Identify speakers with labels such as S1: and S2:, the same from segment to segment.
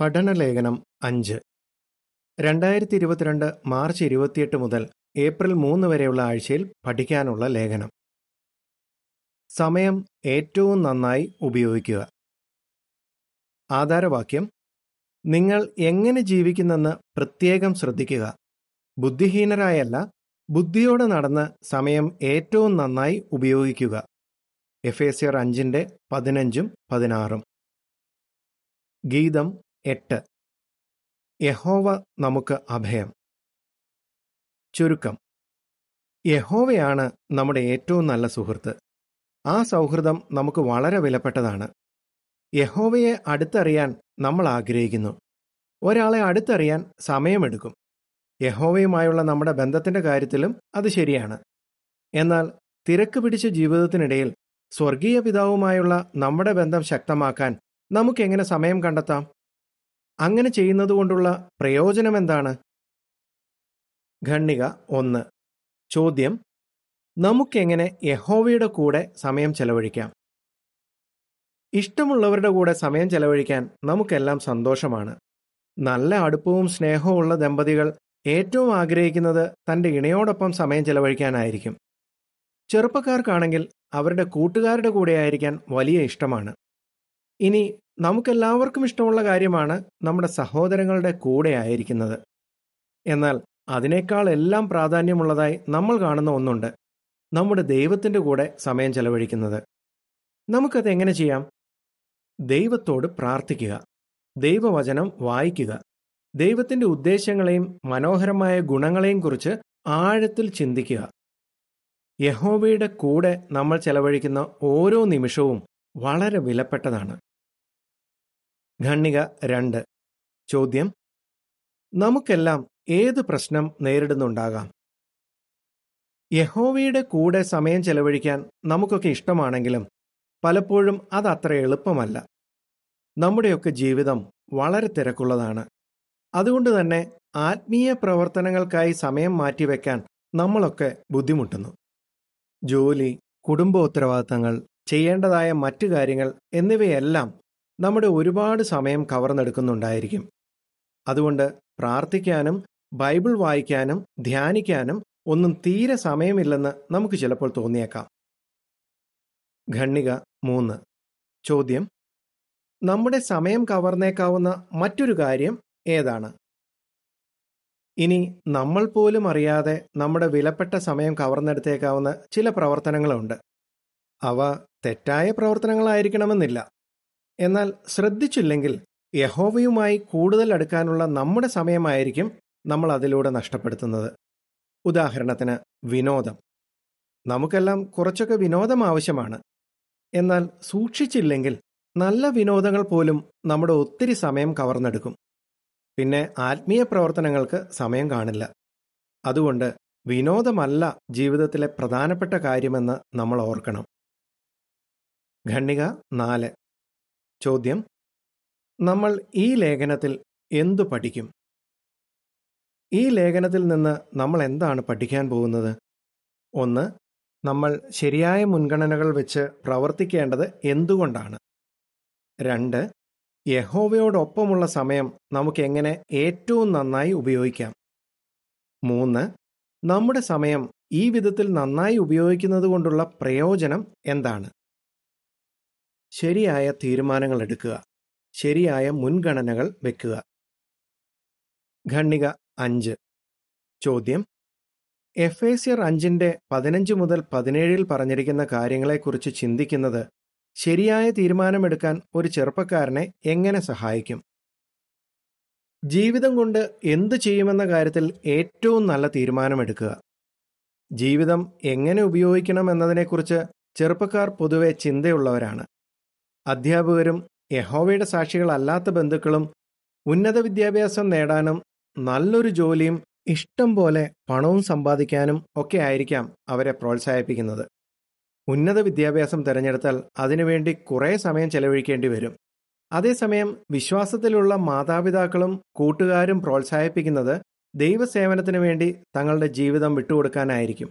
S1: പഠനലേഖനം അഞ്ച്. രണ്ടായിരത്തി ഇരുപത്തിരണ്ട് മാർച്ച് ഇരുപത്തിയെട്ട് മുതൽ ഏപ്രിൽ മൂന്ന് വരെയുള്ള ആഴ്ചയിൽ പഠിക്കാനുള്ള ലേഖനം. സമയം ഏറ്റവും നന്നായി ഉപയോഗിക്കുക. ആധാരവാക്യം നിങ്ങൾ എങ്ങനെ ജീവിക്കുന്നെന്ന് പ്രത്യേകം ശ്രദ്ധിക്കുക. ബുദ്ധിഹീനരായല്ല ബുദ്ധിയോടെ നടന്ന് സമയം ഏറ്റവും നന്നായി ഉപയോഗിക്കുക. എഫേസ്യർ അഞ്ചിന്റെ പതിനഞ്ചും പതിനാറും. ഗീതം എട്ട്. യഹോവ നമുക്ക് അഭയം. ചുരുക്കം. യഹോവയാണ് നമ്മുടെ ഏറ്റവും നല്ല സുഹൃത്ത്. ആ സൗഹൃദം നമുക്ക് വളരെ വിലപ്പെട്ടതാണ്. യഹോവയെ അടുത്തറിയാൻ നമ്മൾ ആഗ്രഹിക്കുന്നു. ഒരാളെ അടുത്തറിയാൻ സമയമെടുക്കും. യഹോവയുമായുള്ള നമ്മുടെ ബന്ധത്തിന്റെ കാര്യത്തിലും അത് ശരിയാണ്. എന്നാൽ തിരക്ക് പിടിച്ച ജീവിതത്തിനിടയിൽ സ്വർഗീയ പിതാവുമായുള്ള നമ്മുടെ ബന്ധം ശക്തമാക്കാൻ നമുക്കെങ്ങനെ സമയം കണ്ടെത്താം? അങ്ങനെ ചെയ്യുന്നതുകൊണ്ടുള്ള പ്രയോജനം എന്താണ് ഖണ്ണിക ഒന്ന്. ചോദ്യം. നമുക്കെങ്ങനെ യഹോവയുടെ കൂടെ സമയം ചെലവഴിക്കാം? ഇഷ്ടമുള്ളവരുടെ കൂടെ സമയം ചെലവഴിക്കാൻ നമുക്കെല്ലാം സന്തോഷമാണ്. നല്ല അടുപ്പവും സ്നേഹവും ഉള്ള ദമ്പതികൾ ഏറ്റവും ആഗ്രഹിക്കുന്നത് തന്റെ ഇണയോടൊപ്പം സമയം ചെലവഴിക്കാനായിരിക്കും. ചെറുപ്പക്കാർക്കാണെങ്കിൽ അവരുടെ കൂട്ടുകാരുടെ കൂടെ ആയിരിക്കാൻ വലിയ ഇഷ്ടമാണ്. ഇനി നമുക്കെല്ലാവർക്കും ഇഷ്ടമുള്ള കാര്യമാണ് നമ്മുടെ സഹോദരങ്ങളുടെ കൂടെ ആയിരിക്കുന്നത്. എന്നാൽ അതിനേക്കാൾ എല്ലാം പ്രാധാന്യമുള്ളതായി നമ്മൾ കാണുന്ന ഒന്നുണ്ട്. നമ്മുടെ ദൈവത്തിന്റെ കൂടെ സമയം ചെലവഴിക്കുന്നത്. നമുക്കത് എങ്ങനെ ചെയ്യാം? ദൈവത്തോട് പ്രാർത്ഥിക്കുക. ദൈവവചനം വായിക്കുക. ദൈവത്തിന്റെ ഉദ്ദേശങ്ങളെയും മനോഹരമായ ഗുണങ്ങളെയും കുറിച്ച് ആഴത്തിൽ ചിന്തിക്കുക. യഹോവയുടെ കൂടെ നമ്മൾ ചെലവഴിക്കുന്ന ഓരോ നിമിഷവും വളരെ വിലപ്പെട്ടതാണ്. ഖണ്ണിക രണ്ട്. ചോദ്യം. നമുക്കെല്ലാം ഏത് പ്രശ്നം നേരിടുന്നുണ്ടാകാം? യഹോവയുടെ കൂടെ സമയം ചെലവഴിക്കാൻ നമുക്കൊക്കെ ഇഷ്ടമാണെങ്കിലും പലപ്പോഴും അത് അത്ര എളുപ്പമല്ല. നമ്മുടെയൊക്കെ ജീവിതം വളരെ തിരക്കുള്ളതാണ്. അതുകൊണ്ട് തന്നെ ആത്മീയ പ്രവർത്തനങ്ങൾക്കായി സമയം മാറ്റിവെക്കാൻ നമ്മളൊക്കെ ബുദ്ധിമുട്ടുന്നു. ജോലി കുടുംബ ഉത്തരവാദിത്തങ്ങൾ ചെയ്യേണ്ടതായ മറ്റു കാര്യങ്ങൾ എന്നിവയെല്ലാം നമ്മുടെ ഒരുപാട് സമയം കവർന്നെടുക്കുന്നുണ്ടായിരിക്കും. അതുകൊണ്ട് പ്രാർത്ഥിക്കാനും ബൈബിൾ വായിക്കാനും ധ്യാനിക്കാനും ഒന്നും തീരെ സമയമില്ലെന്ന് നമുക്ക് ചിലപ്പോൾ തോന്നിയേക്കാം. ഖണ്ണിക മൂന്ന്. ചോദ്യം. നമ്മുടെ സമയം കവർന്നേക്കാവുന്ന മറ്റൊരു കാര്യം ഏതാണ്? ഇനി നമ്മൾ പോലും അറിയാതെ നമ്മുടെ വിലപ്പെട്ട സമയം കവർന്നെടുത്തേക്കാവുന്ന ചില പ്രവർത്തനങ്ങളുണ്ട്. അവ തെറ്റായ പ്രവർത്തനങ്ങളായിരിക്കണമെന്നില്ല. എന്നാൽ ശ്രദ്ധിച്ചില്ലെങ്കിൽ യഹോവയുമായി കൂടുതൽ അടുക്കാനുള്ള നമ്മുടെ സമയമായിരിക്കും നമ്മൾ അതിലൂടെ നഷ്ടപ്പെടുത്തുന്നത്. ഉദാഹരണത്തിന് വിനോദം. നമുക്കെല്ലാം കുറച്ചൊക്കെ വിനോദം ആവശ്യമാണ്. എന്നാൽ സൂക്ഷിച്ചില്ലെങ്കിൽ നല്ല വിനോദങ്ങൾ പോലും നമ്മുടെ ഒത്തിരി സമയം കവർന്നെടുക്കും. പിന്നെ ആത്മീയ പ്രവർത്തനങ്ങൾക്ക് സമയം കാണില്ല. അതുകൊണ്ട് വിനോദമല്ല ജീവിതത്തിലെ പ്രധാനപ്പെട്ട കാര്യമെന്ന് നമ്മൾ ഓർക്കണം. ഖണ്ണിക നാല്. ചോദ്യം. നമ്മൾ ഈ ലേഖനത്തിൽ എന്തു പഠിക്കും? ഈ ലേഖനത്തിൽ നിന്ന് നമ്മൾ എന്താണ് പഠിക്കാൻ പോകുന്നത്? ഒന്ന് നമ്മൾ ശരിയായ മുൻഗണനകൾ വെച്ച് പ്രവർത്തിക്കേണ്ടത് എന്തുകൊണ്ടാണ്? രണ്ട് യഹോവയോടൊപ്പമുള്ള സമയം നമുക്ക് എങ്ങനെ ഏറ്റവും നന്നായി ഉപയോഗിക്കാം? മൂന്ന് നമ്മുടെ സമയം ഈ വിധത്തിൽ നന്നായി ഉപയോഗിക്കുന്നത് കൊണ്ടുള്ള പ്രയോജനം എന്താണ്? ശരിയായ തീരുമാനങ്ങൾ എടുക്കുക. ശരിയായ മുൻഗണനകൾ വെക്കുക. ഖണ്ണിക അഞ്ച്. ചോദ്യം. എഫ് എഫേസ്യർ അഞ്ചിന്റെ പതിനഞ്ച് മുതൽ പതിനേഴിൽ പറഞ്ഞിരിക്കുന്ന കാര്യങ്ങളെക്കുറിച്ച് ചിന്തിക്കുന്നത് ശരിയായ തീരുമാനമെടുക്കാൻ ഒരു ചെറുപ്പക്കാരനെ എങ്ങനെ സഹായിക്കും? ജീവിതം കൊണ്ട് എന്തു ചെയ്യുമെന്ന കാര്യത്തിൽ ഏറ്റവും നല്ല തീരുമാനമെടുക്കുക. ജീവിതം എങ്ങനെ ഉപയോഗിക്കണം എന്നതിനെക്കുറിച്ച് ചെറുപ്പക്കാർ പൊതുവെ ചിന്തയുള്ളവരാണ്. അധ്യാപകരും യഹോവയുടെ സാക്ഷികളല്ലാത്ത ബന്ധുക്കളും ഉന്നത വിദ്യാഭ്യാസം നേടാനും നല്ലൊരു ജോലിയും ഇഷ്ടം പോലെ പണവും സമ്പാദിക്കാനും ഒക്കെ ആയിരിക്കാം അവരെ പ്രോത്സാഹിപ്പിക്കുന്നത്. ഉന്നത വിദ്യാഭ്യാസം തിരഞ്ഞെടുത്താൽ അതിനുവേണ്ടി കുറേ സമയം ചെലവഴിക്കേണ്ടി വരും. അതേസമയം വിശ്വാസത്തിലുള്ള മാതാപിതാക്കളും കൂട്ടുകാരും പ്രോത്സാഹിപ്പിക്കുന്നത് ദൈവസേവനത്തിന് വേണ്ടി തങ്ങളുടെ ജീവിതം വിട്ടുകൊടുക്കാനായിരിക്കും.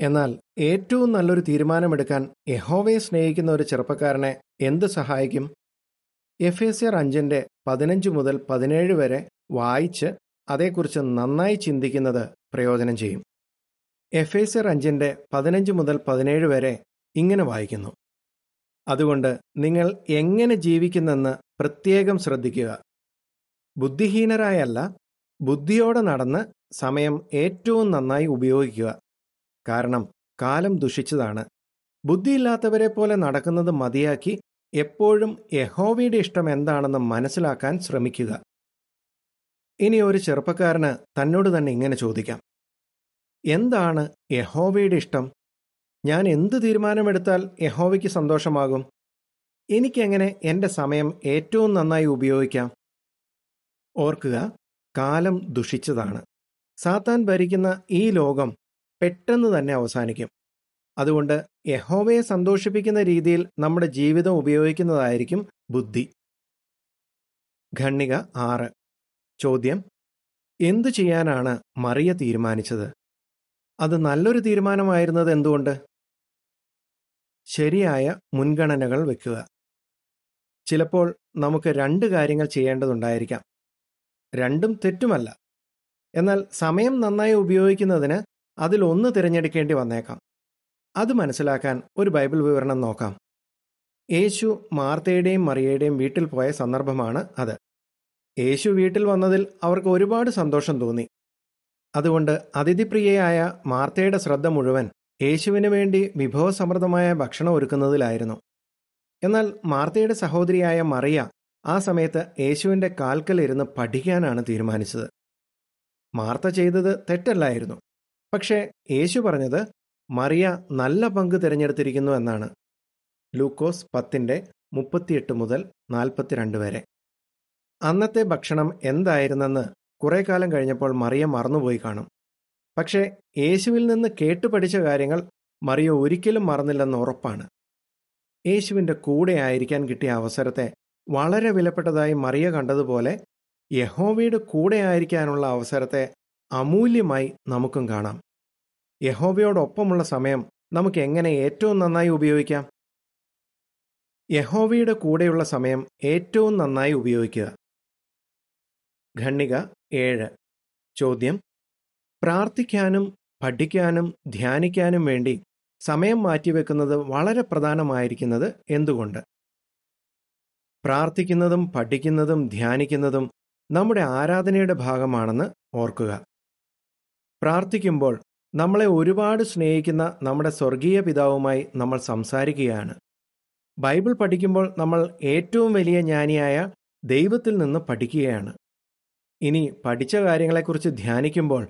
S1: എന്നാൽ ഏറ്റവും നല്ലൊരു തീരുമാനമെടുക്കാൻ യഹോവയെ സ്നേഹിക്കുന്ന ഒരു ചെറുപ്പക്കാരനെ എന്ത് സഹായിക്കും? എഫ് എസ് ആർ അഞ്ചിന്റെ പതിനഞ്ച് മുതൽ പതിനേഴ് വരെ വായിച്ച് അതേക്കുറിച്ച് നന്നായി ചിന്തിക്കുന്നത് പ്രയോജനം ചെയ്യും. എഫ് എസ് ആർ അഞ്ചിന്റെ പതിനഞ്ച് മുതൽ പതിനേഴ് വരെ ഇങ്ങനെ വായിക്കുന്നു. അതുകൊണ്ട് നിങ്ങൾ എങ്ങനെ ജീവിക്കുന്നെന്ന് പ്രത്യേകം ശ്രദ്ധിക്കുക. ബുദ്ധിഹീനരായല്ല ബുദ്ധിയോടെ നടന്ന് സമയം ഏറ്റവും നന്നായി ഉപയോഗിക്കുക. കാരണം കാലം ദുഷിച്ചതാണ്. ബുദ്ധിയില്ലാത്തവരെ പോലെ നടക്കുന്നത് മതിയാക്കി എപ്പോഴും യഹോവയുടെ ഇഷ്ടം എന്താണെന്ന് മനസ്സിലാക്കാൻ ശ്രമിക്കുക. ഇനി ഒരു ചെറുപ്പക്കാരന് തന്നോട് തന്നെ ഇങ്ങനെ ചോദിക്കാം. എന്താണ് യഹോവയുടെ ഇഷ്ടം? ഞാൻ എന്ത് തീരുമാനമെടുത്താൽ യഹോവയ്ക്ക് സന്തോഷമാകും? എനിക്കെങ്ങനെ എന്റെ സമയം ഏറ്റവും നന്നായി ഉപയോഗിക്കാം? ഓർക്കുക കാലം ദുഷിച്ചതാണ്. സാത്താൻ ഭരിക്കുന്ന ഈ ലോകം പെട്ടെന്ന് തന്നെ അവസാനിക്കും. അതുകൊണ്ട് യഹോവയെ സന്തോഷിപ്പിക്കുന്ന രീതിയിൽ നമ്മുടെ ജീവിതം ഉപയോഗിക്കുന്നതായിരിക്കും ബുദ്ധി. ഖണ്ണിക ആറ്. ചോദ്യം എന്തു ചെയ്യാനാണ് മറിയ തീരുമാനിച്ചത്? അത് നല്ലൊരു തീരുമാനമായിരുന്നത് എന്തുകൊണ്ട്? ശരിയായ മുൻഗണനകൾ വെക്കുക. ചിലപ്പോൾ നമുക്ക് രണ്ട് കാര്യങ്ങൾ ചെയ്യേണ്ടതുണ്ടായിരിക്കാം. രണ്ടും തെറ്റുമല്ല. എന്നാൽ സമയം നന്നായി ഉപയോഗിക്കുന്നതിന് അതിൽ ഒന്ന് തിരഞ്ഞെടുക്കേണ്ടി വന്നേക്കാം. അത് മനസ്സിലാക്കാൻ ഒരു ബൈബിൾ വിവരണം നോക്കാം. യേശു മാർത്തയുടെയും മറിയയുടെയും വീട്ടിൽ പോയ സന്ദർഭമാണ് അത്. യേശു വീട്ടിൽ വന്നതിൽ അവർക്ക് ഒരുപാട് സന്തോഷം തോന്നി. അതുകൊണ്ട് അതിഥിപ്രിയയായ മാർത്തയുടെ ശ്രദ്ധ മുഴുവൻ യേശുവിന് വേണ്ടി വിഭവസമൃദ്ധമായ ഭക്ഷണം ഒരുക്കുന്നതിലായിരുന്നു. എന്നാൽ മാർത്തയുടെ സഹോദരിയായ മറിയ ആ സമയത്ത് യേശുവിന്റെ കാൽക്കൽ ഇരുന്ന് പഠിക്കാനാണ് തീരുമാനിച്ചത്. മാർത്ത ചെയ്തത് തെറ്റല്ലായിരുന്നു. പക്ഷേ യേശു പറഞ്ഞത് മറിയ നല്ല പങ്ക് തിരഞ്ഞെടുത്തിരിക്കുന്നു എന്നാണ്. ലൂക്കോസ് പത്തിന്റെ മുപ്പത്തിയെട്ട് മുതൽ നാൽപ്പത്തിരണ്ട് വരെ. അന്നത്തെ ഭക്ഷണം എന്തായിരുന്നെന്ന് കുറേ കാലം കഴിഞ്ഞപ്പോൾ മറിയ മറന്നുപോയി കാണും. പക്ഷേ യേശുവിൽ നിന്ന് കേട്ടു പഠിച്ച കാര്യങ്ങൾ മറിയ ഒരിക്കലും മറന്നില്ലെന്ന് ഉറപ്പാണ്. യേശുവിന്റെ കൂടെ ആയിരിക്കാൻ കിട്ടിയ അവസരത്തെ വളരെ വിലപ്പെട്ടതായി മറിയ കണ്ടതുപോലെ യഹോവയുടെ കൂടെ ആയിരിക്കാനുള്ള അവസരത്തെ അമൂല്യമായി നമുക്കും കാണാം. യഹോവയോടൊപ്പമുള്ള സമയം നമുക്ക് എങ്ങനെ ഏറ്റവും നന്നായി ഉപയോഗിക്കാം? യഹോവയുടെ കൂടെയുള്ള സമയം ഏറ്റവും നന്നായി ഉപയോഗിക്കുക. ഖണ്ണിക ഏഴ്. ചോദ്യം. പ്രാർത്ഥിക്കാനും പഠിക്കാനും ധ്യാനിക്കാനും വേണ്ടി സമയം മാറ്റിവെക്കുന്നത് വളരെ പ്രധാനമായിരിക്കുന്നത് എന്തുകൊണ്ട്? പ്രാർത്ഥിക്കുന്നതും പഠിക്കുന്നതും ധ്യാനിക്കുന്നതും നമ്മുടെ ആരാധനയുടെ ഭാഗമാണെന്ന് ഓർക്കുക. പ്രാർത്ഥിക്കുമ്പോൾ നമ്മളെ ഒരുപാട് സ്നേഹിക്കുന്ന നമ്മുടെ സ്വർഗീയ പിതാവുമായി നമ്മൾ സംസാരിക്കുകയാണ്. ബൈബിൾ പഠിക്കുമ്പോൾ നമ്മൾ ഏറ്റവും വലിയ ജ്ഞാനിയായ ദൈവത്തിൽ നിന്ന് പഠിക്കുകയാണ്. ഇനി പഠിച്ച കാര്യങ്ങളെക്കുറിച്ച് ധ്യാനിക്കുമ്പോൾ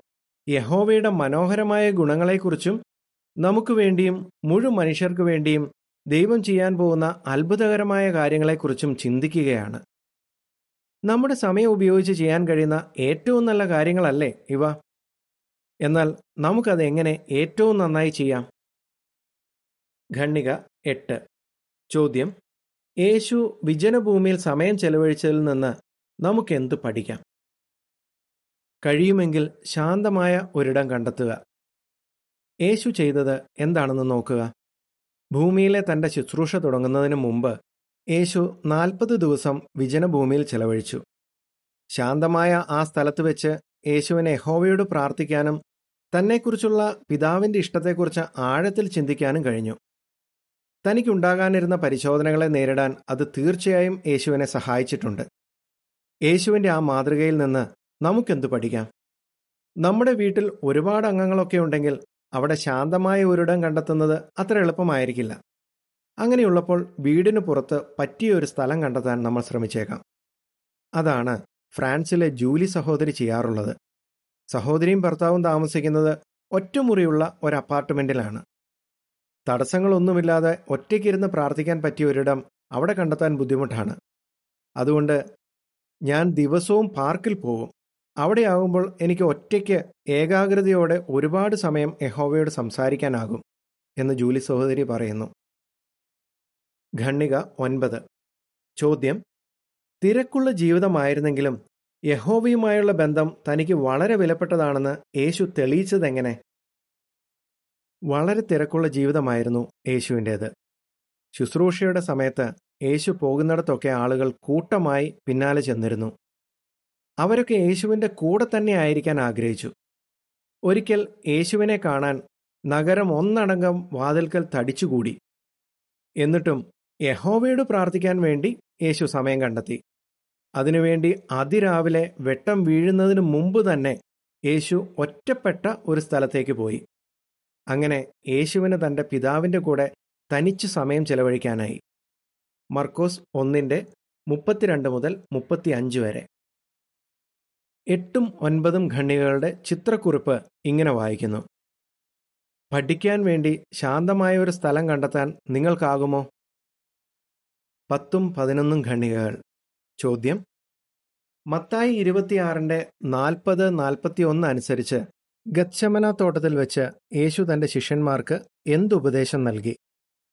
S1: യഹോവയുടെ മനോഹരമായ ഗുണങ്ങളെക്കുറിച്ചും നമുക്ക് വേണ്ടിയും മുഴു മനുഷ്യർക്ക് വേണ്ടിയും ദൈവം ചെയ്യാൻ പോകുന്ന അത്ഭുതകരമായ കാര്യങ്ങളെക്കുറിച്ചും ചിന്തിക്കുകയാണ്. നമ്മുടെ സമയം ഉപയോഗിച്ച് ചെയ്യാൻ കഴിയുന്ന ഏറ്റവും നല്ല കാര്യങ്ങളല്ലേ ഇവ? എന്നാൽ നമുക്കത് എങ്ങനെ ഏറ്റവും നന്നായി ചെയ്യാം? ഖണ്ണിക എട്ട്. ചോദ്യം. യേശു വിജനഭൂമിയിൽ സമയം ചെലവഴിച്ചതിൽ നിന്ന് നമുക്കെന്ത് പഠിക്കാം? കഴിയുമെങ്കിൽ ശാന്തമായ ഒരിടം കണ്ടെത്തുക. യേശു ചെയ്തത് എന്താണെന്ന് നോക്കുക. ഭൂമിയിലെ തന്റെ ശുശ്രൂഷ തുടങ്ങുന്നതിന് മുമ്പ് യേശു നാൽപ്പത് ദിവസം വിജനഭൂമിയിൽ ചെലവഴിച്ചു. ശാന്തമായ ആ സ്ഥലത്ത് വെച്ച് യേശുവിനെ ഹോവയോട് പ്രാർത്ഥിക്കാനും തന്നെക്കുറിച്ചുള്ള പിതാവിന്റെ ഇഷ്ടത്തെക്കുറിച്ച് ആഴത്തിൽ ചിന്തിക്കാനും കഴിഞ്ഞു. തനിക്കുണ്ടാകാനിരുന്ന പരിശോധനകളെ നേരിടാൻ അത് തീർച്ചയായും യേശുവിനെ സഹായിച്ചിട്ടുണ്ട്. യേശുവിന്റെ ആ മാതൃകയിൽ നിന്ന് നമുക്കെന്തു പഠിക്കാം? നമ്മുടെ വീട്ടിൽ ഒരുപാട് അംഗങ്ങളൊക്കെ ഉണ്ടെങ്കിൽ അവിടെ ശാന്തമായ ഒരിടം കണ്ടെത്തുന്നത് അത്ര എളുപ്പമായിരിക്കില്ല. അങ്ങനെയുള്ളപ്പോൾ വീടിന് പുറത്ത് പറ്റിയ ഒരു സ്ഥലം കണ്ടെത്താൻ നമ്മൾ ശ്രമിച്ചേക്കാം. അതാണ് ഫ്രാൻസിലെ ജൂലി സഹോദരി ചെയ്യാറുള്ളത്. സഹോദരിയും ഭർത്താവും താമസിക്കുന്നത് ഒറ്റമുറിയുള്ള ഒരു അപ്പാർട്ട്മെന്റിലാണ്. തടസ്സങ്ങളൊന്നുമില്ലാതെ ഒറ്റയ്ക്കിരുന്ന് പ്രാർത്ഥിക്കാൻ പറ്റിയ ഒരിടം അവിടെ കണ്ടെത്താൻ ബുദ്ധിമുട്ടാണ്. അതുകൊണ്ട് ഞാൻ ദിവസവും പാർക്കിൽ പോകും അവിടെയാകുമ്പോൾ എനിക്ക് ഒറ്റയ്ക്ക് ഏകാഗ്രതയോടെ ഒരുപാട് സമയം യഹോവയോട് സംസാരിക്കാനാകും എന്ന് ജൂലി സഹോദരി പറയുന്നു. ഖണ്ണിക ഒൻപത്. ചോദ്യം തിരക്കുള്ള ജീവിതമായിരുന്നെങ്കിലും യഹോവയുമായുള്ള ബന്ധം തനിക്ക് വളരെ വിലപ്പെട്ടതാണെന്ന് യേശു തെളിയിച്ചതെങ്ങനെ? വളരെ തിരക്കുള്ള ജീവിതമായിരുന്നു യേശുവിന്റേത്. ശുശ്രൂഷയുടെ സമയത്ത് യേശു പോകുന്നിടത്തൊക്കെ ആളുകൾ കൂട്ടമായി പിന്നാലെ ചെന്നിരുന്നു. അവരൊക്കെ യേശുവിന്റെ കൂടെ തന്നെ ആയിരിക്കാൻ ആഗ്രഹിച്ചു. ഒരിക്കൽ യേശുവിനെ കാണാൻ നഗരം ഒന്നടങ്കം വാതിൽക്കൽ തടിച്ചുകൂടി. എന്നിട്ടും യഹോവയോട് പ്രാർത്ഥിക്കാൻ വേണ്ടി യേശു സമയം കണ്ടെത്തി. അതിനുവേണ്ടി അതിരാവിലെ വെട്ടം വീഴുന്നതിന് മുമ്പ് തന്നെ യേശു ഒറ്റപ്പെട്ട ഒരു സ്ഥലത്തേക്ക് പോയി. അങ്ങനെ യേശുവിന് തന്റെ പിതാവിന്റെ കൂടെ തനിച്ച് സമയം ചെലവഴിക്കാനായി. മർക്കോസ് ഒന്നിന്റെ മുപ്പത്തിരണ്ട് മുതൽ മുപ്പത്തി അഞ്ച് വരെ. എട്ടും ഒൻപതും ഖണ്ണികളുടെ ചിത്രക്കുറിപ്പ് ഇങ്ങനെ വായിക്കുന്നു. പഠിക്കാൻ വേണ്ടി ശാന്തമായ ഒരു സ്ഥലം കണ്ടെത്താൻ നിങ്ങൾക്കാകുമോ? പത്തും പതിനൊന്നും ഖണ്ഡികകൾ. ചോദ്യം. മത്തായി ഇരുപത്തിയാറിന്റെ നാൽപ്പത് നാൽപ്പത്തി ഒന്ന് അനുസരിച്ച് ഗച്ഛമന തോട്ടത്തിൽ വെച്ച് യേശു തന്റെ ശിഷ്യന്മാർക്ക് എന്തുപദേശം നൽകി?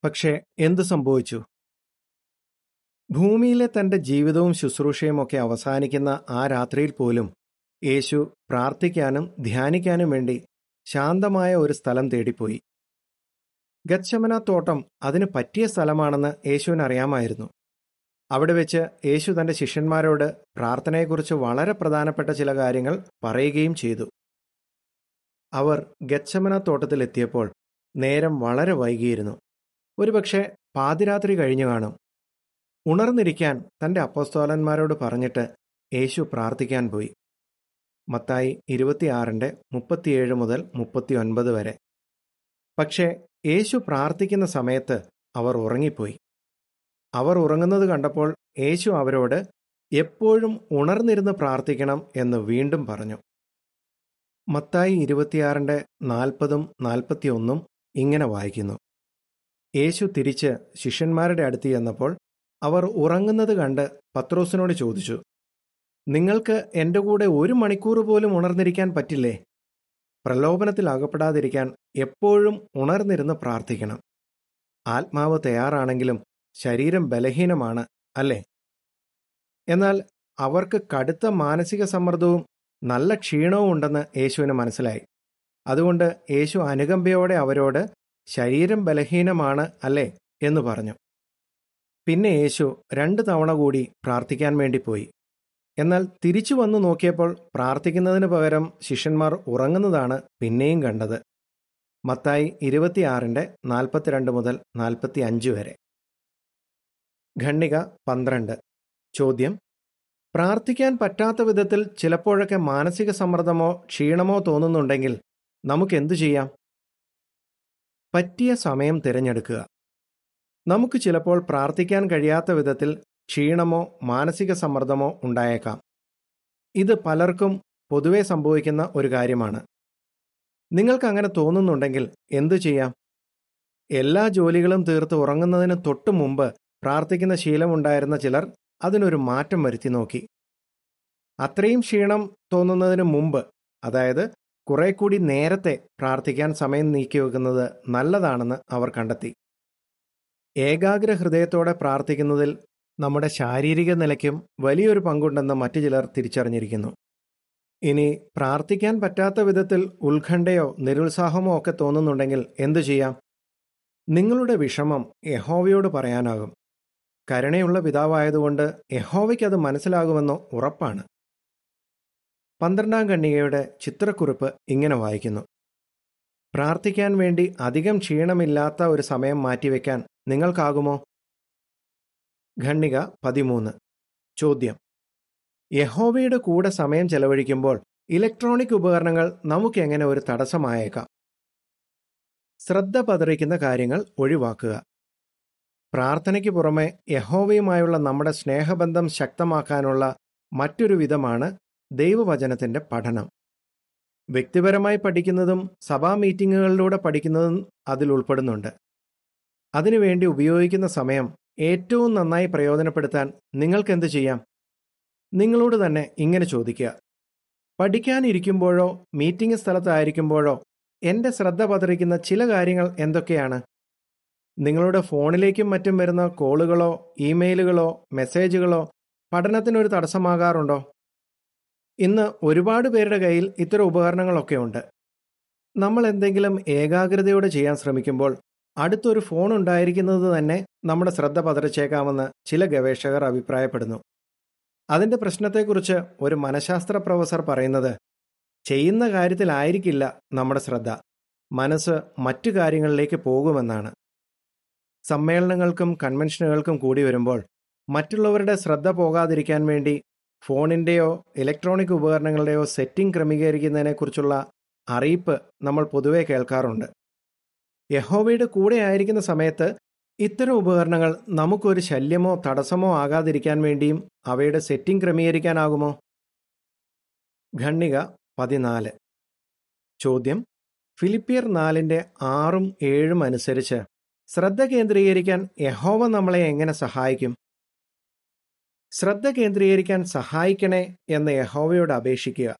S1: പക്ഷേ എന്തു സംഭവിച്ചു? ഭൂമിയിലെ തന്റെ ജീവിതവും ശുശ്രൂഷയും ഒക്കെ അവസാനിക്കുന്ന ആ രാത്രിയിൽ പോലും യേശു പ്രാർത്ഥിക്കാനും ധ്യാനിക്കാനും വേണ്ടി ശാന്തമായ ഒരു സ്ഥലം തേടിപ്പോയി. ഗച്ഛമന തോട്ടം അതിന് പറ്റിയ സ്ഥലമാണെന്ന് യേശുവിന് അറിയാമായിരുന്നു അവിടെ വെച്ച് യേശു തന്റെ ശിഷ്യന്മാരോട് പ്രാർത്ഥനയെക്കുറിച്ച് വളരെ പ്രധാനപ്പെട്ട ചില കാര്യങ്ങൾ പറയുകയും ചെയ്തു. അവർ ഗച്ഛമന തോട്ടത്തിലെത്തിയപ്പോൾ നേരം വളരെ വൈകിയിരുന്നു. ഒരുപക്ഷെ പാതിരാത്രി കഴിഞ്ഞു കാണും. ഉണർന്നിരിക്കാൻ തന്റെ അപ്പസ്തോലന്മാരോട് പറഞ്ഞിട്ട് യേശു പ്രാർത്ഥിക്കാൻ പോയി. മത്തായി ഇരുപത്തിയാറിന്റെ മുപ്പത്തിയേഴ് മുതൽ മുപ്പത്തിയൊൻപത് വരെ. പക്ഷേ യേശു പ്രാർത്ഥിക്കുന്ന സമയത്ത് അവർ ഉറങ്ങിപ്പോയി. അവർ ഉറങ്ങുന്നത് കണ്ടപ്പോൾ യേശു അവരോട് എപ്പോഴും ഉണർന്നിരുന്ന് പ്രാർത്ഥിക്കണം എന്ന് വീണ്ടും പറഞ്ഞു. മത്തായി ഇരുപത്തിയാറിന്റെ നാൽപ്പതും നാൽപ്പത്തിയൊന്നും ഇങ്ങനെ വായിക്കുന്നു. യേശു തിരിച്ച് ശിഷ്യന്മാരുടെ അടുത്ത് ചെന്നപ്പോൾ അവർ ഉറങ്ങുന്നത് കണ്ട് പത്രോസിനോട് ചോദിച്ചു നിങ്ങൾക്ക് എന്റെ കൂടെ ഒരു മണിക്കൂർ പോലും ഉണർന്നിരിക്കാൻ പറ്റില്ലേ? പ്രലോഭനത്തിൽ അകപ്പെടാതിരിക്കാൻ എപ്പോഴും ഉണർന്നിരുന്ന് പ്രാർത്ഥിക്കണം. ആത്മാവ് തയ്യാറാണെങ്കിലും ശരീരം ബലഹീനമാണ് അല്ലേ? എന്നാൽ അവർക്ക് കടുത്ത മാനസിക സമ്മർദ്ദവും നല്ല ക്ഷീണവും ഉണ്ടെന്ന് യേശുവിന് മനസ്സിലായി. അതുകൊണ്ട് യേശു അനുകമ്പയോടെ അവരോട് ശരീരം ബലഹീനമാണ് അല്ലേ? എന്ന് പറഞ്ഞു. പിന്നെ യേശു രണ്ട് തവണ കൂടി പ്രാർത്ഥിക്കാൻ വേണ്ടി പോയി. എന്നാൽ തിരിച്ചു വന്നു നോക്കിയപ്പോൾ പ്രാർത്ഥിക്കുന്നതിന് പകരം ശിഷ്യന്മാർ ഉറങ്ങുന്നതാണ് പിന്നെയും കണ്ടത്. മത്തായി ഇരുപത്തിയാറിന്റെ നാൽപ്പത്തിരണ്ട് മുതൽ നാൽപ്പത്തി അഞ്ച് വരെ. ഖണ്ണിക പന്ത്രണ്ട്. ചോദ്യം. പ്രാർത്ഥിക്കാൻ പറ്റാത്ത വിധത്തിൽ ചിലപ്പോഴൊക്കെ മാനസിക സമ്മർദ്ദമോ ക്ഷീണമോ തോന്നുന്നുണ്ടെങ്കിൽ നമുക്കെന്തു ചെയ്യാം? പറ്റിയ സമയം തിരഞ്ഞെടുക്കുക. നമുക്ക് ചിലപ്പോൾ പ്രാർത്ഥിക്കാൻ കഴിയാത്ത വിധത്തിൽ ക്ഷീണമോ മാനസിക സമ്മർദ്ദമോ ഉണ്ടായേക്കാം. ഇത് പലർക്കും പൊതുവെ സംഭവിക്കുന്ന ഒരു കാര്യമാണ്. നിങ്ങൾക്ക് അങ്ങനെ തോന്നുന്നുണ്ടെങ്കിൽ എന്തു ചെയ്യാം? എല്ലാ ജോലികളും തീർത്ത് ഉറങ്ങുന്നതിന് തൊട്ടു മുമ്പ് പ്രാർത്ഥിക്കുന്ന ശീലമുണ്ടായിരുന്ന ചിലർ അതിനൊരു മാറ്റം വരുത്തി നോക്കി. അത്രയും ക്ഷീണം തോന്നുന്നതിന് മുമ്പ് അതായത് കുറെ കൂടി നേരത്തെ പ്രാർത്ഥിക്കാൻ സമയം നീക്കിവെക്കുന്നത് നല്ലതാണെന്ന് അവർ കണ്ടെത്തി. ഏകാഗ്ര ഹൃദയത്തോടെ പ്രാർത്ഥിക്കുന്നതിൽ നമ്മുടെ ശാരീരിക നിലയ്ക്കും വലിയൊരു പങ്കുണ്ടെന്ന് മറ്റു ചിലർ തിരിച്ചറിഞ്ഞിരിക്കുന്നു. ഇനി പ്രാർത്ഥിക്കാൻ പറ്റാത്ത വിധത്തിൽ ഉത്കണ്ഠയോ നിരുത്സാഹമോ ഒക്കെ തോന്നുന്നുണ്ടെങ്കിൽ എന്തു ചെയ്യാം? നിങ്ങളുടെ വിഷമം യഹോവയോട് പറയാനാകും. കരുണയുള്ള പിതാവായതുകൊണ്ട് യഹോവയ്ക്കത് മനസ്സിലാകുമെന്ന് ഉറപ്പാണ്. പന്ത്രണ്ടാം കണ്ണികയുടെ ചിത്രക്കുറിപ്പ് ഇങ്ങനെ വായിക്കുന്നു. പ്രാർത്ഥിക്കാൻ വേണ്ടി അധികം ക്ഷീണമില്ലാത്ത ഒരു സമയം മാറ്റിവെക്കാൻ നിങ്ങൾക്കാകുമോ? ഖണ്ണിക പതിമൂന്ന്. ചോദ്യം. യഹോവയുടെ കൂടെ സമയം ചെലവഴിക്കുമ്പോൾ ഇലക്ട്രോണിക് ഉപകരണങ്ങൾ നമുക്കെങ്ങനെ ഒരു തടസ്സമായേക്കാം? ശ്രദ്ധ പതറിക്കുന്ന കാര്യങ്ങൾ ഒഴിവാക്കുക. പ്രാർത്ഥനയ്ക്ക് പുറമെ യഹോവയുമായുള്ള നമ്മുടെ സ്നേഹബന്ധം ശക്തമാക്കാനുള്ള മറ്റൊരു വിധമാണ് ദൈവവചനത്തിന്റെ പഠനം. വ്യക്തിപരമായി പഠിക്കുന്നതും സഭാ മീറ്റിങ്ങുകളിലൂടെ പഠിക്കുന്നതും അതിൽ ഉൾപ്പെടുന്നുണ്ട്. അതിനുവേണ്ടി ഉപയോഗിക്കുന്ന സമയം ഏറ്റവും നന്നായി പ്രയോജനപ്പെടുത്താൻ നിങ്ങൾക്ക് എന്ത് ചെയ്യാം? നിങ്ങളോട് തന്നെ ഇങ്ങനെ ചോദിക്കുക. പഠിക്കാനിരിക്കുമ്പോഴോ മീറ്റിംഗ് സ്ഥലത്തായിരിക്കുമ്പോഴോ എന്റെ ശ്രദ്ധ പതറിക്കുന്ന ചില കാര്യങ്ങൾ എന്തൊക്കെയാണ്? നിങ്ങളുടെ ഫോണിലേക്കും മറ്റും വരുന്ന കോളുകളോ ഇമെയിലുകളോ മെസ്സേജുകളോ പഠനത്തിനൊരു തടസ്സമാകാറുണ്ടോ? ഇന്ന് ഒരുപാട് പേരുടെ കയ്യിൽ ഇത്തരം ഉപകരണങ്ങളൊക്കെ ഉണ്ട്. നമ്മൾ എന്തെങ്കിലും ഏകാഗ്രതയോടെ ചെയ്യാൻ ശ്രമിക്കുമ്പോൾ അടുത്തൊരു ഫോൺ ഉണ്ടായിരിക്കുന്നത് തന്നെ നമ്മുടെ ശ്രദ്ധ പതറിച്ചേക്കാമെന്ന് ചില ഗവേഷകർ അഭിപ്രായപ്പെടുന്നു. അതിന്റെ പ്രശ്നത്തെക്കുറിച്ച് ഒരു മനഃശാസ്ത്ര പ്രൊഫസർ പറയുന്നത് ചെയ്യുന്ന കാര്യത്തിലായിരിക്കില്ല നമ്മുടെ ശ്രദ്ധ. മനസ്സ് മറ്റു കാര്യങ്ങളിലേക്ക് പോകുമെന്നാണ്. സമ്മേളനങ്ങൾക്കും കൺവെൻഷനുകൾക്കും കൂടി വരുമ്പോൾ മറ്റുള്ളവരുടെ ശ്രദ്ധ പോകാതിരിക്കാൻ വേണ്ടി ഫോണിന്റെയോ ഇലക്ട്രോണിക് ഉപകരണങ്ങളുടെയോ സെറ്റിംഗ് ക്രമീകരിക്കുന്നതിനെക്കുറിച്ചുള്ള അറിയിപ്പ് നമ്മൾ പൊതുവെ കേൾക്കാറുണ്ട്. യഹോവയുടെ കൂടെ ആയിരിക്കുന്ന സമയത്ത് ഇത്തരം ഉപകരണങ്ങൾ നമുക്കൊരു ശല്യമോ തടസ്സമോ ആകാതിരിക്കാൻ വേണ്ടിയും അവയുടെ സെറ്റിംഗ് ക്രമീകരിക്കാനാകുമോ? ഖണ്ണിക പതിനാല്. ചോദ്യം. ഫിലിപ്പിയർ നാലിന്റെ ആറും ഏഴും അനുസരിച്ച് ശ്രദ്ധ കേന്ദ്രീകരിക്കാൻ യഹോവ നമ്മളെ എങ്ങനെ സഹായിക്കും? ശ്രദ്ധ കേന്ദ്രീകരിക്കാൻ സഹായിക്കണേ എന്ന് യഹോവയോട് അപേക്ഷിക്കുക.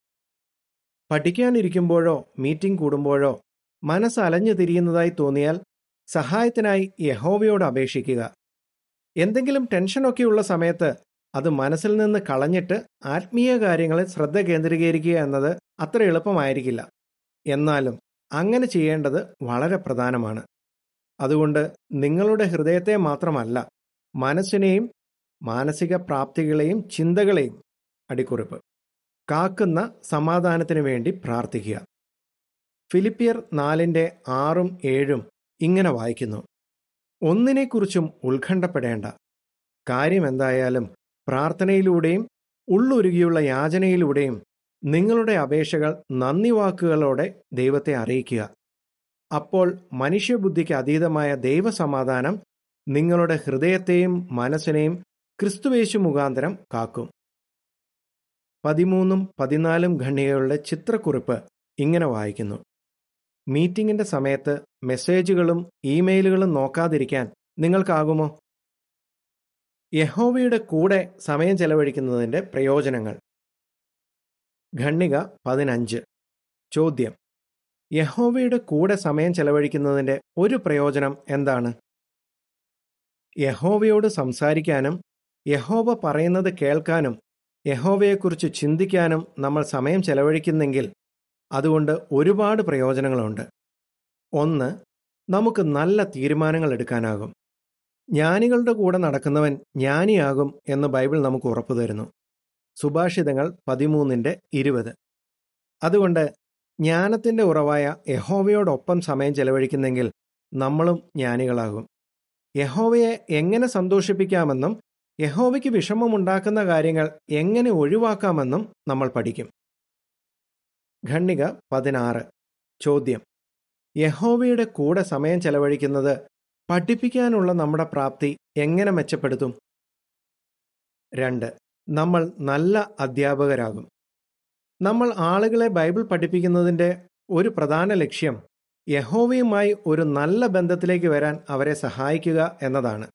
S1: പഠിക്കാനിരിക്കുമ്പോഴോ മീറ്റിംഗ് കൂടുമ്പോഴോ മനസ്സ് അലഞ്ഞു തിരിയുന്നതായി തോന്നിയാൽ സഹായത്തിനായി യഹോവയോട് അപേക്ഷിക്കുക. എന്തെങ്കിലും ടെൻഷനൊക്കെയുള്ള സമയത്ത് അത് മനസ്സിൽ നിന്ന് കളഞ്ഞിട്ട് ആത്മീയ കാര്യങ്ങളിൽ ശ്രദ്ധ കേന്ദ്രീകരിക്കുക എന്നത് അത്ര എളുപ്പമായിരിക്കില്ല. എന്നാലും അങ്ങനെ ചെയ്യേണ്ടത് വളരെ പ്രധാനമാണ്. അതുകൊണ്ട് നിങ്ങളുടെ ഹൃദയത്തെ മാത്രമല്ല മനസ്സിനെയും മാനസിക പ്രാപ്തികളെയും ചിന്തകളെയും അടിക്കുറിപ്പ്. കാക്കുന്ന സമാധാനത്തിനു വേണ്ടി പ്രാർത്ഥിക്കുക. ഫിലിപ്പിയർ നാലിന്റെ ആറും ഏഴും ഇങ്ങനെ വായിക്കുന്നു. ഒന്നിനെക്കുറിച്ചും ഉത്കണ്ഠപ്പെടേണ്ട. കാര്യമെന്തായാലും പ്രാർത്ഥനയിലൂടെയും ഉള്ളൊരുകിയുള്ള യാചനയിലൂടെയും നിങ്ങളുടെ അപേക്ഷകൾ നന്ദി വാക്കുകളോടെ ദൈവത്തെ അറിയിക്കുക. അപ്പോൾ മനുഷ്യബുദ്ധിക്ക് അതീതമായ ദൈവസമാധാനം നിങ്ങളുടെ ഹൃദയത്തെയും മനസ്സിനെയും ക്രിസ്തുവേശു മുഖാന്തരം കാക്കും. പതിമൂന്നും പതിനാലും ഖണ്ഡികകളുടെ ചിത്രക്കുറിപ്പ് ഇങ്ങനെ വായിക്കുന്നു. മീറ്റിംഗിന്റെ സമയത്ത് മെസ്സേജുകളും ഇമെയിലുകളും നോക്കാതിരിക്കാൻ നിങ്ങൾക്കാകുമോ? യഹോവയുടെ കൂടെ സമയം ചെലവഴിക്കുന്നതിന്റെ പ്രയോജനങ്ങൾ. ഖണ്ണിക പതിനഞ്ച്. ചോദ്യം. യഹോവയുടെ കൂടെ സമയം ചെലവഴിക്കുന്നതിന്റെ ഒരു പ്രയോജനം എന്താണ്? യഹോവയോട് സംസാരിക്കാനും യഹോവ പറയുന്നത് കേൾക്കാനും യഹോവയെക്കുറിച്ച് ചിന്തിക്കാനും നമ്മൾ സമയം ചെലവഴിക്കുന്നെങ്കിൽ അതുകൊണ്ട് ഒരുപാട് പ്രയോജനങ്ങളുണ്ട്. ഒന്ന് നമുക്ക് നല്ല തീരുമാനങ്ങൾ എടുക്കാനാകും. ജ്ഞാനികളുടെ കൂടെ നടക്കുന്നവൻ ജ്ഞാനിയാകും എന്ന് ബൈബിൾ നമുക്ക് ഉറപ്പു തരുന്നു സുഭാഷിതങ്ങൾ പതിമൂന്നിന്റെ ഇരുപത്. അതുകൊണ്ട് ജ്ഞാനത്തിന്റെ ഉറവായ യഹോവയോടൊപ്പം സമയം ചെലവഴിക്കുന്നെങ്കിൽ നമ്മളും ജ്ഞാനികളാകും. യഹോവയെ എങ്ങനെ സന്തോഷിപ്പിക്കാമെന്നും യഹോവയ്ക്ക് വിഷമമുണ്ടാക്കുന്ന കാര്യങ്ങൾ എങ്ങനെ ഒഴിവാക്കാമെന്നും നമ്മൾ പഠിക്കും. ഖണ്ണിക പതിനാറ്. ചോദ്യം. യഹോവയുടെ കൂടെ സമയം ചെലവഴിക്കുന്നത് പഠിപ്പിക്കാനുള്ള നമ്മുടെ പ്രാപ്തി എങ്ങനെ മെച്ചപ്പെടുത്തും? രണ്ട്. നമ്മൾ നല്ല അധ്യാപകരാകും. നമ്മൾ ആളുകളെ ബൈബിൾ പഠിപ്പിക്കുന്നതിന്റെ ഒരു പ്രധാന ലക്ഷ്യം യഹോവയുമായി ഒരു നല്ല ബന്ധത്തിലേക്ക് വരാൻ അവരെ സഹായിക്കുക എന്നതാണ്.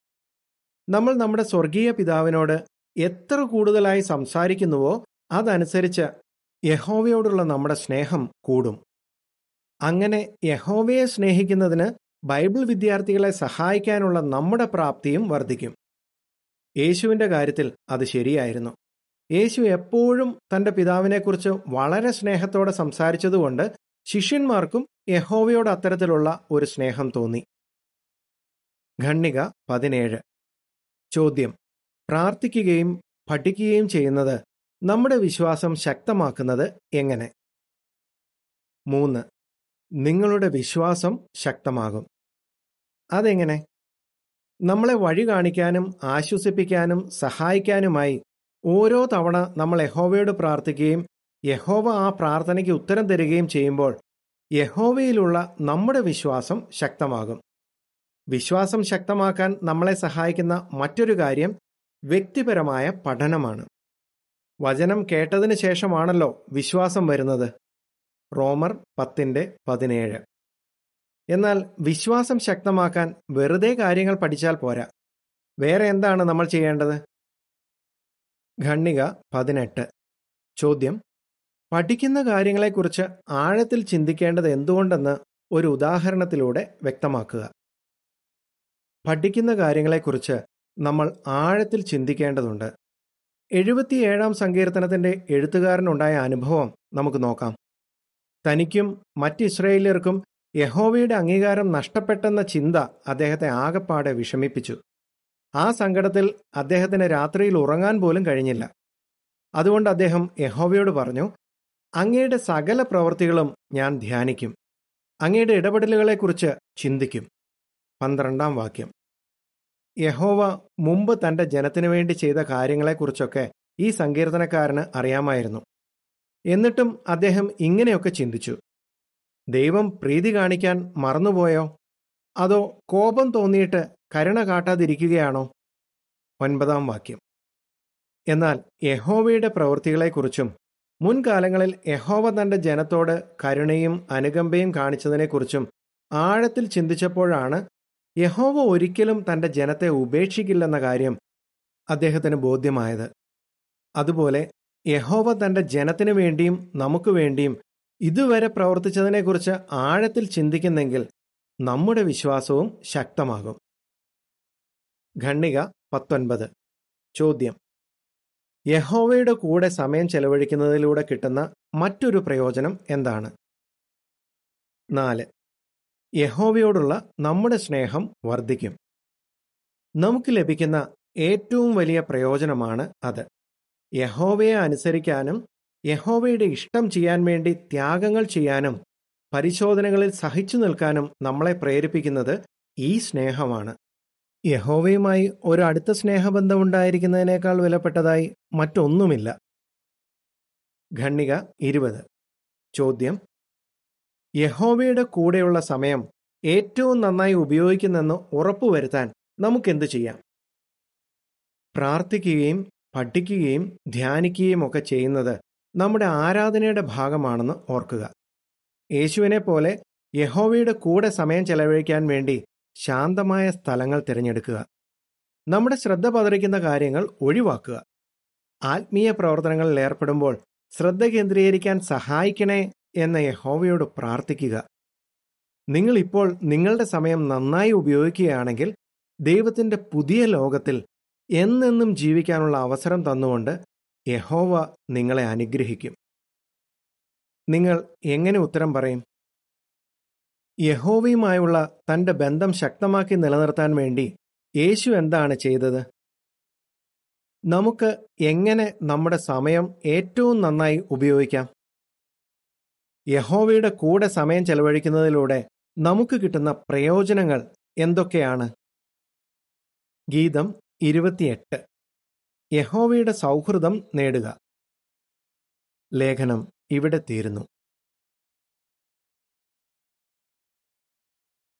S1: നമ്മൾ നമ്മുടെ സ്വർഗീയ പിതാവിനോട് എത്ര കൂടുതലായി സംസാരിക്കുന്നുവോ അതനുസരിച്ച് യഹോവയോടുള്ള നമ്മുടെ സ്നേഹം കൂടും. അങ്ങനെ യഹോവയെ സ്നേഹിക്കുന്നതിന് ബൈബിൾ വിദ്യാർത്ഥികളെ സഹായിക്കാനുള്ള നമ്മുടെ പ്രാപ്തിയും വർദ്ധിക്കും. യേശുവിന്റെ കാര്യത്തിൽ അത് ശരിയായിരുന്നു. യേശു എപ്പോഴും തന്റെ പിതാവിനെക്കുറിച്ച് വളരെ സ്നേഹത്തോടെ സംസാരിച്ചതുകൊണ്ട് ശിഷ്യന്മാർക്കും യഹോവയോട് അത്തരത്തിലുള്ള ഒരു സ്നേഹം തോന്നി. ഖണ്ണിക പതിനേഴ്. ചോദ്യം. പ്രാർത്ഥിക്കുകയും പഠിക്കുകയും ചെയ്യുന്നത് നമ്മുടെ വിശ്വാസം ശക്തമാക്കുന്നത് എങ്ങനെ? മൂന്ന്. നിങ്ങളുടെ വിശ്വാസം ശക്തമാകും. അതെങ്ങനെ? നമ്മളെ വഴി കാണിക്കാനും ആശ്വസിപ്പിക്കാനും സഹായിക്കാനുമായി ഓരോ തവണ നമ്മൾ യഹോവയോട് പ്രാർത്ഥിക്കുകയും യഹോവ ആ പ്രാർത്ഥനയ്ക്ക് ഉത്തരം തരികയും ചെയ്യുമ്പോൾ യഹോവയിലുള്ള നമ്മുടെ വിശ്വാസം ശക്തമാകും. വിശ്വാസം ശക്തമാക്കാൻ നമ്മളെ സഹായിക്കുന്ന മറ്റൊരു കാര്യം വ്യക്തിപരമായ പഠനമാണ്. വചനം കേട്ടതിന് ശേഷമാണല്ലോ വിശ്വാസം വരുന്നത്. റോമർ പത്തിന്റെ പതിനേഴ്. എന്നാൽ വിശ്വാസം ശക്തമാക്കാൻ വെറുതെ കാര്യങ്ങൾ പഠിച്ചാൽ പോരാ. വേറെ എന്താണ് നമ്മൾ ചെയ്യേണ്ടത്? ഖണ്ണിക പതിനെട്ട്. ചോദ്യം. പഠിക്കുന്ന കാര്യങ്ങളെക്കുറിച്ച് ആഴത്തിൽ ചിന്തിക്കേണ്ടത് എന്തുകൊണ്ടെന്ന് ഒരു ഉദാഹരണത്തിലൂടെ വ്യക്തമാക്കുക. പഠിക്കുന്ന കാര്യങ്ങളെക്കുറിച്ച് നമ്മൾ ആഴത്തിൽ ചിന്തിക്കേണ്ടതുണ്ട്. എഴുപത്തിയേഴാം സങ്കീർത്തനത്തിന്റെ എഴുത്തുകാരനുണ്ടായ അനുഭവം നമുക്ക് നോക്കാം. തനിക്കും മറ്റ് ഇസ്രയേലിയർക്കും യഹോവയുടെ അംഗീകാരം നഷ്ടപ്പെട്ടെന്ന ചിന്ത അദ്ദേഹത്തെ ആകപ്പാടെ വിഷമിപ്പിച്ചു. ആ സങ്കടത്തിൽ അദ്ദേഹത്തിന് രാത്രിയിൽ ഉറങ്ങാൻ പോലും കഴിഞ്ഞില്ല. അതുകൊണ്ട് അദ്ദേഹം യഹോവയോട് പറഞ്ഞു അങ്ങയുടെ സകല പ്രവൃത്തികളും ഞാൻ ധ്യാനിക്കും. അങ്ങയുടെ ഇടപെടലുകളെക്കുറിച്ച് ചിന്തിക്കും. പന്ത്രണ്ടാം വാക്യം. യഹോവ മുമ്പ് തന്റെ ജനത്തിനു വേണ്ടി ചെയ്ത കാര്യങ്ങളെക്കുറിച്ചൊക്കെ ഈ സങ്കീർത്തനക്കാരന് അറിയാമായിരുന്നു. എന്നിട്ടും അദ്ദേഹം ഇങ്ങനെയൊക്കെ ചിന്തിച്ചു. ദൈവം പ്രീതി കാണിക്കാൻ മറന്നുപോയോ? അതോ കോപം തോന്നിയിട്ട് കരുണ കാട്ടാതിരിക്കുകയാണോ? ഒൻപതാം വാക്യം. എന്നാൽ യഹോവയുടെ പ്രവൃത്തികളെക്കുറിച്ചും മുൻകാലങ്ങളിൽ യഹോവ തന്റെ ജനത്തോട് കരുണയും അനുകമ്പയും കാണിച്ചതിനെക്കുറിച്ചും ആഴത്തിൽ ചിന്തിച്ചപ്പോഴാണ് യഹോവ ഒരിക്കലും തന്റെ ജനത്തെ ഉപേക്ഷിക്കില്ലെന്ന കാര്യം അദ്ദേഹത്തിന് ബോധ്യമായത്. അതുപോലെ യഹോവ തന്റെ ജനത്തിനു വേണ്ടിയും നമുക്ക് വേണ്ടിയും ഇതുവരെ പ്രവർത്തിച്ചതിനെക്കുറിച്ച് ആഴത്തിൽ ചിന്തിക്കുന്നെങ്കിൽ നമ്മുടെ വിശ്വാസവും ശക്തമാകും. ഖണ്ണിക പത്തൊൻപത്. ചോദ്യം. യഹോവയുടെ കൂടെ സമയം ചെലവഴിക്കുന്നതിലൂടെ കിട്ടുന്ന മറ്റൊരു പ്രയോജനം എന്താണ്? നാല്. യഹോവയോടുള്ള നമ്മുടെ സ്നേഹം വർദ്ധിക്കും. നമുക്ക് ലഭിക്കുന്ന ഏറ്റവും വലിയ പ്രയോജനമാണ് അത്. യഹോവയെ അനുസരിക്കാനും യഹോവയുടെ ഇഷ്ടം ചെയ്യാൻ വേണ്ടി ത്യാഗങ്ങൾ ചെയ്യാനും പരിശോധനകളിൽ സഹിച്ചു നിൽക്കാനും നമ്മളെ പ്രേരിപ്പിക്കുന്നത് ഈ സ്നേഹമാണ്. യഹോവയുമായി ഒരു അടുത്ത സ്നേഹബന്ധമുണ്ടായിരിക്കുന്നതിനേക്കാൾ വിലപ്പെട്ടതായി മറ്റൊന്നുമില്ല. ഖണ്ണിക ഇരുപത്. ചോദ്യം. യഹോവയുടെ കൂടെയുള്ള സമയം ഏറ്റവും നന്നായി ഉപയോഗിക്കുന്നെന്ന് ഉറപ്പുവരുത്താൻ നമുക്കെന്ത് ചെയ്യാം? പ്രാർത്ഥിക്കുകയും പഠിക്കുകയും ധ്യാനിക്കുകയും ഒക്കെ ചെയ്യുന്നത് നമ്മുടെ ആരാധനയുടെ ഭാഗമാണെന്ന് ഓർക്കുക. യേശുവിനെ പോലെ യഹോവയുടെ കൂടെ സമയം ചെലവഴിക്കാൻ വേണ്ടി ശാന്തമായ സ്ഥലങ്ങൾ തിരഞ്ഞെടുക്കുക. നമ്മുടെ ശ്രദ്ധ പതറിക്കുന്ന കാര്യങ്ങൾ ഒഴിവാക്കുക. ആത്മീയ പ്രവർത്തനങ്ങളിൽ ഏർപ്പെടുമ്പോൾ ശ്രദ്ധ കേന്ദ്രീകരിക്കാൻ സഹായിക്കണേ എന്ന യഹോവയോട് പ്രാർത്ഥിക്കുക. നിങ്ങൾ ഇപ്പോൾ നിങ്ങളുടെ സമയം നന്നായി ഉപയോഗിക്കുകയാണെങ്കിൽ ദൈവത്തിന്റെ പുതിയ ലോകത്തിൽ എന്നെന്നും ജീവിക്കാനുള്ള അവസരം തന്നുകൊണ്ട് യഹോവ നിങ്ങളെ അനുഗ്രഹിക്കും. നിങ്ങൾ എങ്ങനെ ഉത്തരം പറയും? യഹോവയുമായുള്ള തന്റെ ബന്ധം ശക്തമാക്കി നിലനിർത്താൻ വേണ്ടി യേശു എന്താണ് ചെയ്തത്? നമുക്ക് എങ്ങനെ നമ്മുടെ സമയം ഏറ്റവും നന്നായി ഉപയോഗിക്കാം? യഹോവയുടെ കൂടെ സമയം ചെലവഴിക്കുന്നതിലൂടെ നമുക്ക് കിട്ടുന്ന പ്രയോജനങ്ങൾ എന്തൊക്കെയാണ്? ഗീതം ഇരുപത്തിയെട്ട്. യഹോവയുടെ സൗഹൃദം നേടുക. ലേഖനം ഇവിടെ തീരുന്നു.